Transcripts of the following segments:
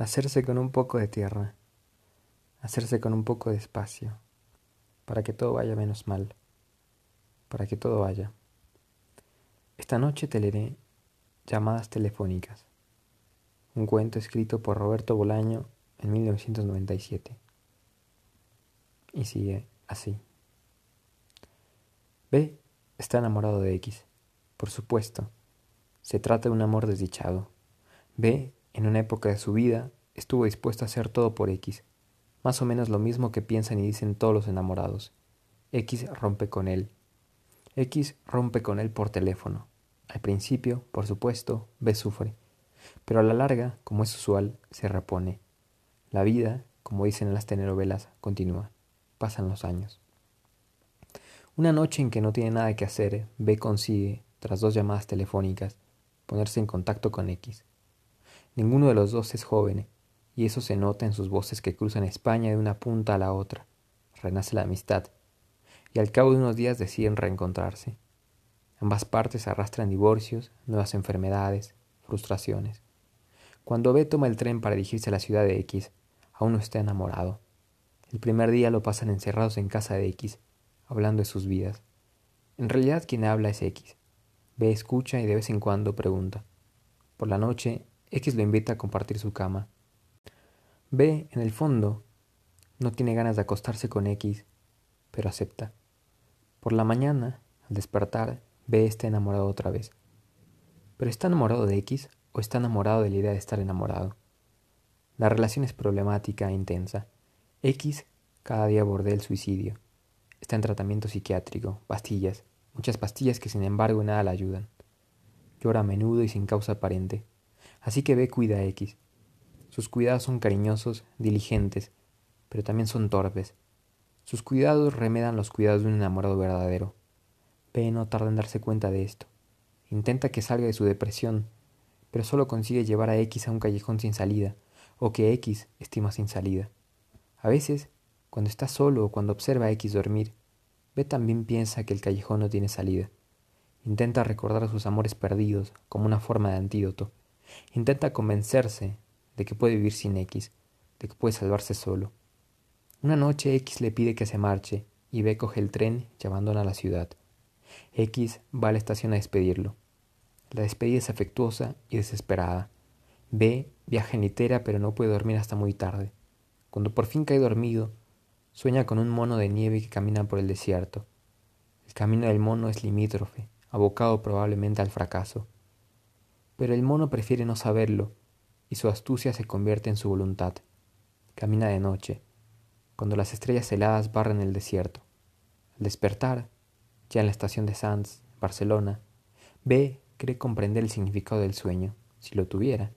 hacerse con un poco de tierra, hacerse con un poco de espacio, para que todo vaya menos mal, para que todo vaya. Esta noche te leeré Llamadas Telefónicas, un cuento escrito por Roberto Bolaño en 1997. Y sigue así. B está enamorado de X, por supuesto. Se trata de un amor desdichado. B en una época de su vida, estuvo dispuesto a hacer todo por X, más o menos lo mismo que piensan y dicen todos los enamorados. X rompe con él. X rompe con él por teléfono. Al principio, por supuesto, B sufre, pero a la larga, como es usual, se repone. La vida, como dicen en las telenovelas, continúa. Pasan los años. Una noche en que no tiene nada que hacer, B consigue, tras dos llamadas telefónicas, ponerse en contacto con X. Ninguno de los dos es joven, y eso se nota en sus voces que cruzan España de una punta a la otra. Renace la amistad, y al cabo de unos días deciden reencontrarse. Ambas partes arrastran divorcios, nuevas enfermedades, frustraciones. Cuando B toma el tren para dirigirse a la ciudad de X, aún no está enamorado. El primer día lo pasan encerrados en casa de X, hablando de sus vidas. En realidad quien habla es X. B escucha y de vez en cuando pregunta. Por la noche, X lo invita a compartir su cama. B, en el fondo, no tiene ganas de acostarse con X, pero acepta. Por la mañana, al despertar, B está enamorado otra vez. ¿Pero está enamorado de X o está enamorado de la idea de estar enamorado? La relación es problemática e intensa. X cada día bordea el suicidio. Está en tratamiento psiquiátrico, pastillas, muchas pastillas que sin embargo nada le ayudan. Llora a menudo y sin causa aparente. Así que B cuida a X. Sus cuidados son cariñosos, diligentes, pero también son torpes. Sus cuidados remedan los cuidados de un enamorado verdadero. B no tarda en darse cuenta de esto. Intenta que salga de su depresión, pero solo consigue llevar a X a un callejón sin salida, o que X estima sin salida. A veces, cuando está solo o cuando observa a X dormir, B también piensa que el callejón no tiene salida. Intenta recordar a sus amores perdidos como una forma de antídoto, Intenta convencerse de que puede vivir sin X, de que puede salvarse solo. Una noche X le pide que se marche y B coge el tren y abandona la ciudad. X va a la estación a despedirlo. La despedida es afectuosa y desesperada. B viaja en litera pero no puede dormir hasta muy tarde. Cuando por fin cae dormido, sueña con un mono de nieve que camina por el desierto. El camino del mono es limítrofe, abocado probablemente al fracaso pero el mono prefiere no saberlo, y su astucia se convierte en su voluntad. Camina de noche, cuando las estrellas heladas barren el desierto. Al despertar, ya en la estación de Sanz, Barcelona, B cree comprender el significado del sueño, si lo tuviera,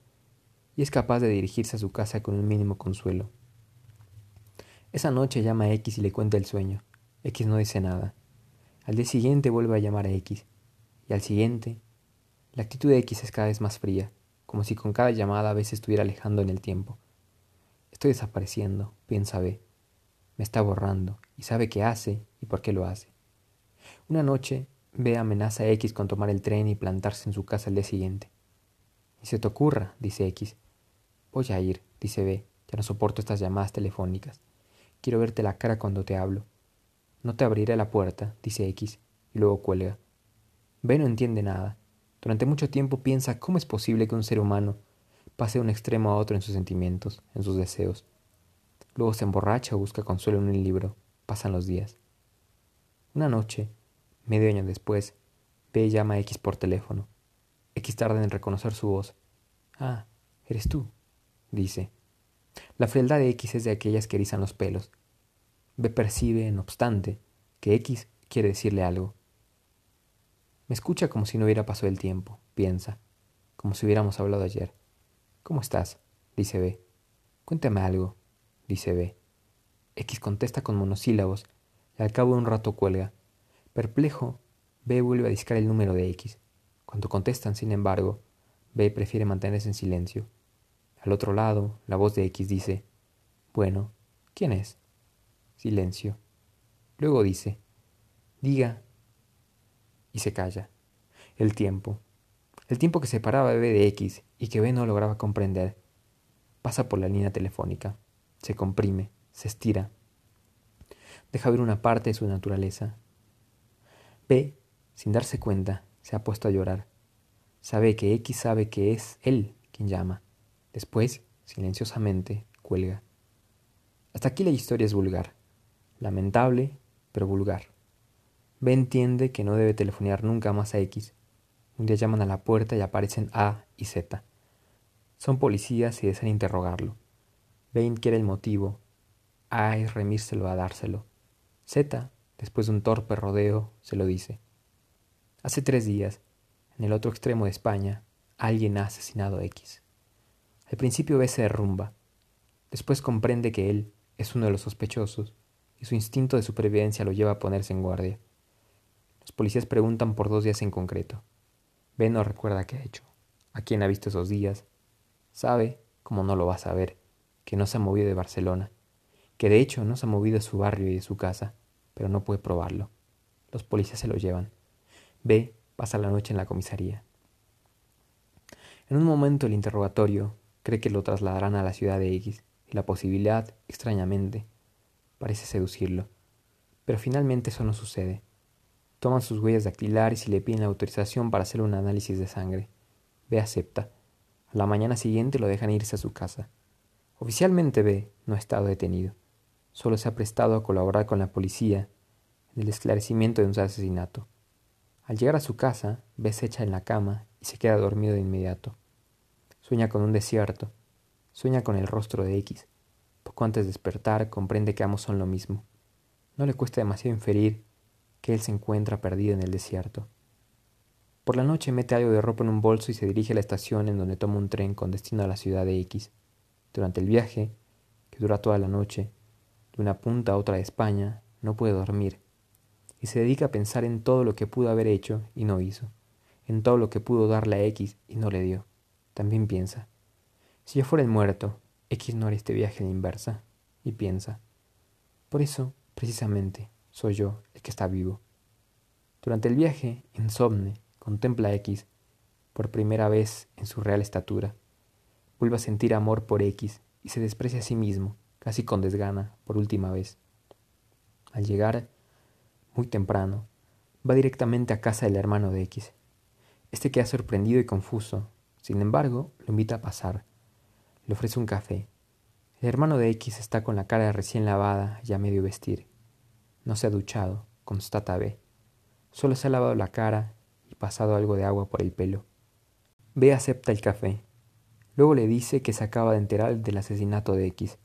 y es capaz de dirigirse a su casa con un mínimo consuelo. Esa noche llama a X y le cuenta el sueño. X no dice nada. Al día siguiente vuelve a llamar a X, y al siguiente la actitud de X es cada vez más fría, como si con cada llamada a veces estuviera alejando en el tiempo. Estoy desapareciendo, piensa B. Me está borrando y sabe qué hace y por qué lo hace. Una noche, B amenaza a X con tomar el tren y plantarse en su casa al día siguiente. Ni se te ocurra, dice X. Voy a ir, dice B. Ya no soporto estas llamadas telefónicas. Quiero verte la cara cuando te hablo. No te abriré la puerta, dice X, y luego cuelga. B no entiende nada durante mucho tiempo piensa cómo es posible que un ser humano pase de un extremo a otro en sus sentimientos, en sus deseos. Luego se emborracha o busca consuelo en un libro. Pasan los días. Una noche, medio año después, B llama a X por teléfono. X tarda en reconocer su voz. Ah, eres tú, dice. La frialdad de X es de aquellas que erizan los pelos. B percibe, no obstante, que X quiere decirle algo. Me escucha como si no hubiera pasado el tiempo, piensa, como si hubiéramos hablado ayer. ¿Cómo estás? dice B. Cuéntame algo, dice B. X contesta con monosílabos y al cabo de un rato cuelga. Perplejo, B vuelve a discar el número de X. Cuando contestan, sin embargo, B prefiere mantenerse en silencio. Al otro lado, la voz de X dice, Bueno, ¿quién es? Silencio. Luego dice, Diga, y se calla. El tiempo. El tiempo que separaba a B de X y que B no lograba comprender. pasa por la línea telefónica, se comprime, se estira, deja ver una parte de su naturaleza. B, sin darse cuenta, se ha puesto a llorar. Sabe que X sabe que es él quien llama. Después, silenciosamente, cuelga. Hasta aquí la historia es vulgar. Lamentable, pero vulgar. B entiende que no debe telefonear nunca más a X. Un día llaman a la puerta y aparecen A y Z. Son policías y desean interrogarlo. Bain quiere el motivo. A es remírselo a dárselo. Z, después de un torpe rodeo, se lo dice. Hace tres días, en el otro extremo de España, alguien ha asesinado a X. Al principio B se derrumba. Después comprende que él es uno de los sospechosos y su instinto de supervivencia lo lleva a ponerse en guardia. Los policías preguntan por dos días en concreto. B no recuerda qué ha hecho, a quién ha visto esos días, Sabe, como no lo va a saber, que no se ha movido de Barcelona, que de hecho no se ha movido de su barrio y de su casa, pero no puede probarlo. Los policías se lo llevan. B pasa la noche en la comisaría. En un momento el interrogatorio cree que lo trasladarán a la ciudad de X y la posibilidad, extrañamente, parece seducirlo. Pero finalmente eso no sucede. Toman sus huellas dactilares y le piden la autorización para hacer un análisis de sangre. B acepta la mañana siguiente lo dejan irse a su casa. Oficialmente B no ha estado detenido. Solo se ha prestado a colaborar con la policía en el esclarecimiento de un asesinato. Al llegar a su casa, B se echa en la cama y se queda dormido de inmediato. Sueña con un desierto. Sueña con el rostro de X. Poco antes de despertar comprende que ambos son lo mismo. No le cuesta demasiado inferir que él se encuentra perdido en el desierto. Por la noche mete algo de ropa en un bolso y se dirige a la estación en donde toma un tren con destino a la ciudad de X. Durante el viaje, que dura toda la noche, de una punta a otra de España, no puede dormir, y se dedica a pensar en todo lo que pudo haber hecho y no hizo, en todo lo que pudo darle a X y no le dio. También piensa, si yo fuera el muerto, X no haría este viaje en inversa, y piensa, por eso, precisamente, soy yo el que está vivo. Durante el viaje, insomne, contempla a X por primera vez en su real estatura. Vuelve a sentir amor por X y se desprecia a sí mismo, casi con desgana, por última vez. Al llegar, muy temprano, va directamente a casa del hermano de X. Este queda sorprendido y confuso. Sin embargo, lo invita a pasar. Le ofrece un café. El hermano de X está con la cara recién lavada y a medio vestir. No se ha duchado, constata B. Solo se ha lavado la cara pasado algo de agua por el pelo. B acepta el café. Luego le dice que se acaba de enterar del asesinato de X,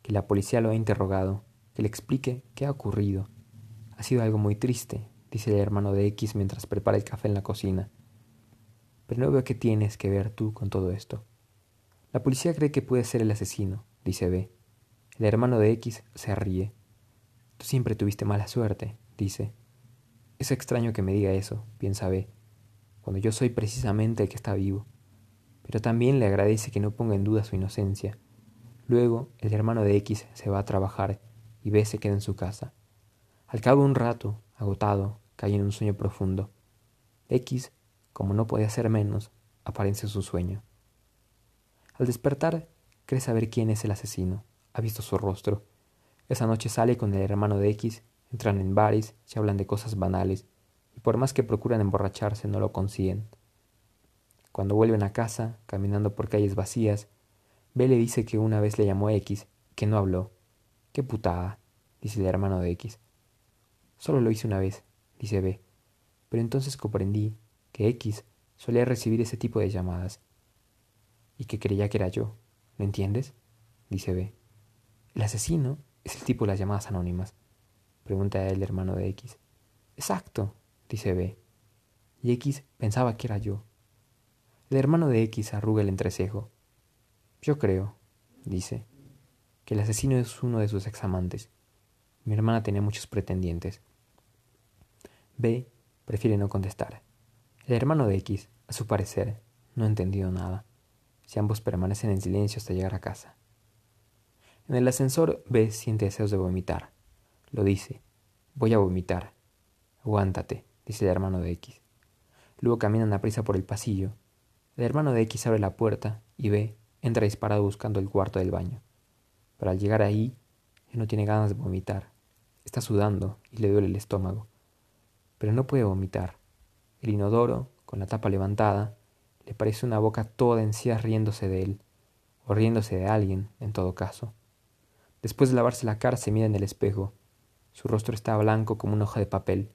que la policía lo ha interrogado, que le explique qué ha ocurrido. Ha sido algo muy triste, dice el hermano de X mientras prepara el café en la cocina. Pero no veo qué tienes que ver tú con todo esto. La policía cree que puede ser el asesino, dice B. El hermano de X se ríe. Siempre tuviste mala suerte, dice. Es extraño que me diga eso, piensa B, cuando yo soy precisamente el que está vivo. Pero también le agradece que no ponga en duda su inocencia. Luego, el hermano de X se va a trabajar y B se queda en su casa. Al cabo de un rato, agotado, cae en un sueño profundo. X, como no podía ser menos, aparece su sueño. Al despertar, cree saber quién es el asesino. Ha visto su rostro. Esa noche sale con el hermano de X Entran en bares, se hablan de cosas banales, y por más que procuran emborracharse no lo consiguen. Cuando vuelven a casa, caminando por calles vacías, B le dice que una vez le llamó X que no habló. ¡Qué putada! dice el hermano de X. Solo lo hice una vez, dice B, pero entonces comprendí que X solía recibir ese tipo de llamadas y que creía que era yo. ¿Lo entiendes? dice B. El asesino es el tipo de las llamadas anónimas. Pregunta el hermano de X. Exacto, dice B. Y X pensaba que era yo. El hermano de X arruga el entrecejo. Yo creo, dice, que el asesino es uno de sus examantes. Mi hermana tenía muchos pretendientes. B prefiere no contestar. El hermano de X, a su parecer, no ha entendido nada. Si ambos permanecen en silencio hasta llegar a casa. En el ascensor, B siente deseos de vomitar. Lo dice. Voy a vomitar. Aguántate, dice el hermano de X. Luego caminan a prisa por el pasillo. El hermano de X abre la puerta y ve entra disparado buscando el cuarto del baño. Pero al llegar ahí, él no tiene ganas de vomitar. Está sudando y le duele el estómago. Pero no puede vomitar. El inodoro, con la tapa levantada, le parece una boca toda encías riéndose de él, o riéndose de alguien, en todo caso. Después de lavarse la cara se mira en el espejo. Su rostro está blanco como una hoja de papel.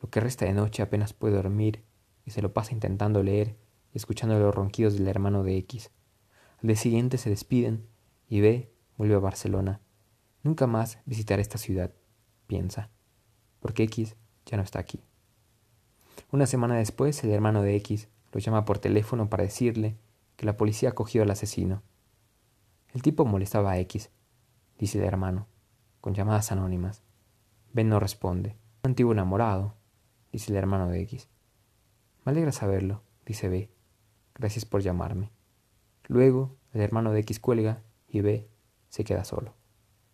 Lo que resta de noche apenas puede dormir y se lo pasa intentando leer y escuchando los ronquidos del hermano de X. Al día siguiente se despiden y B vuelve a Barcelona. Nunca más visitará esta ciudad, piensa, porque X ya no está aquí. Una semana después, el hermano de X lo llama por teléfono para decirle que la policía ha cogido al asesino. El tipo molestaba a X, dice el hermano, con llamadas anónimas. Ben no responde. Un antiguo enamorado, dice el hermano de X. Me alegra saberlo, dice B. Gracias por llamarme. Luego, el hermano de X cuelga y B se queda solo.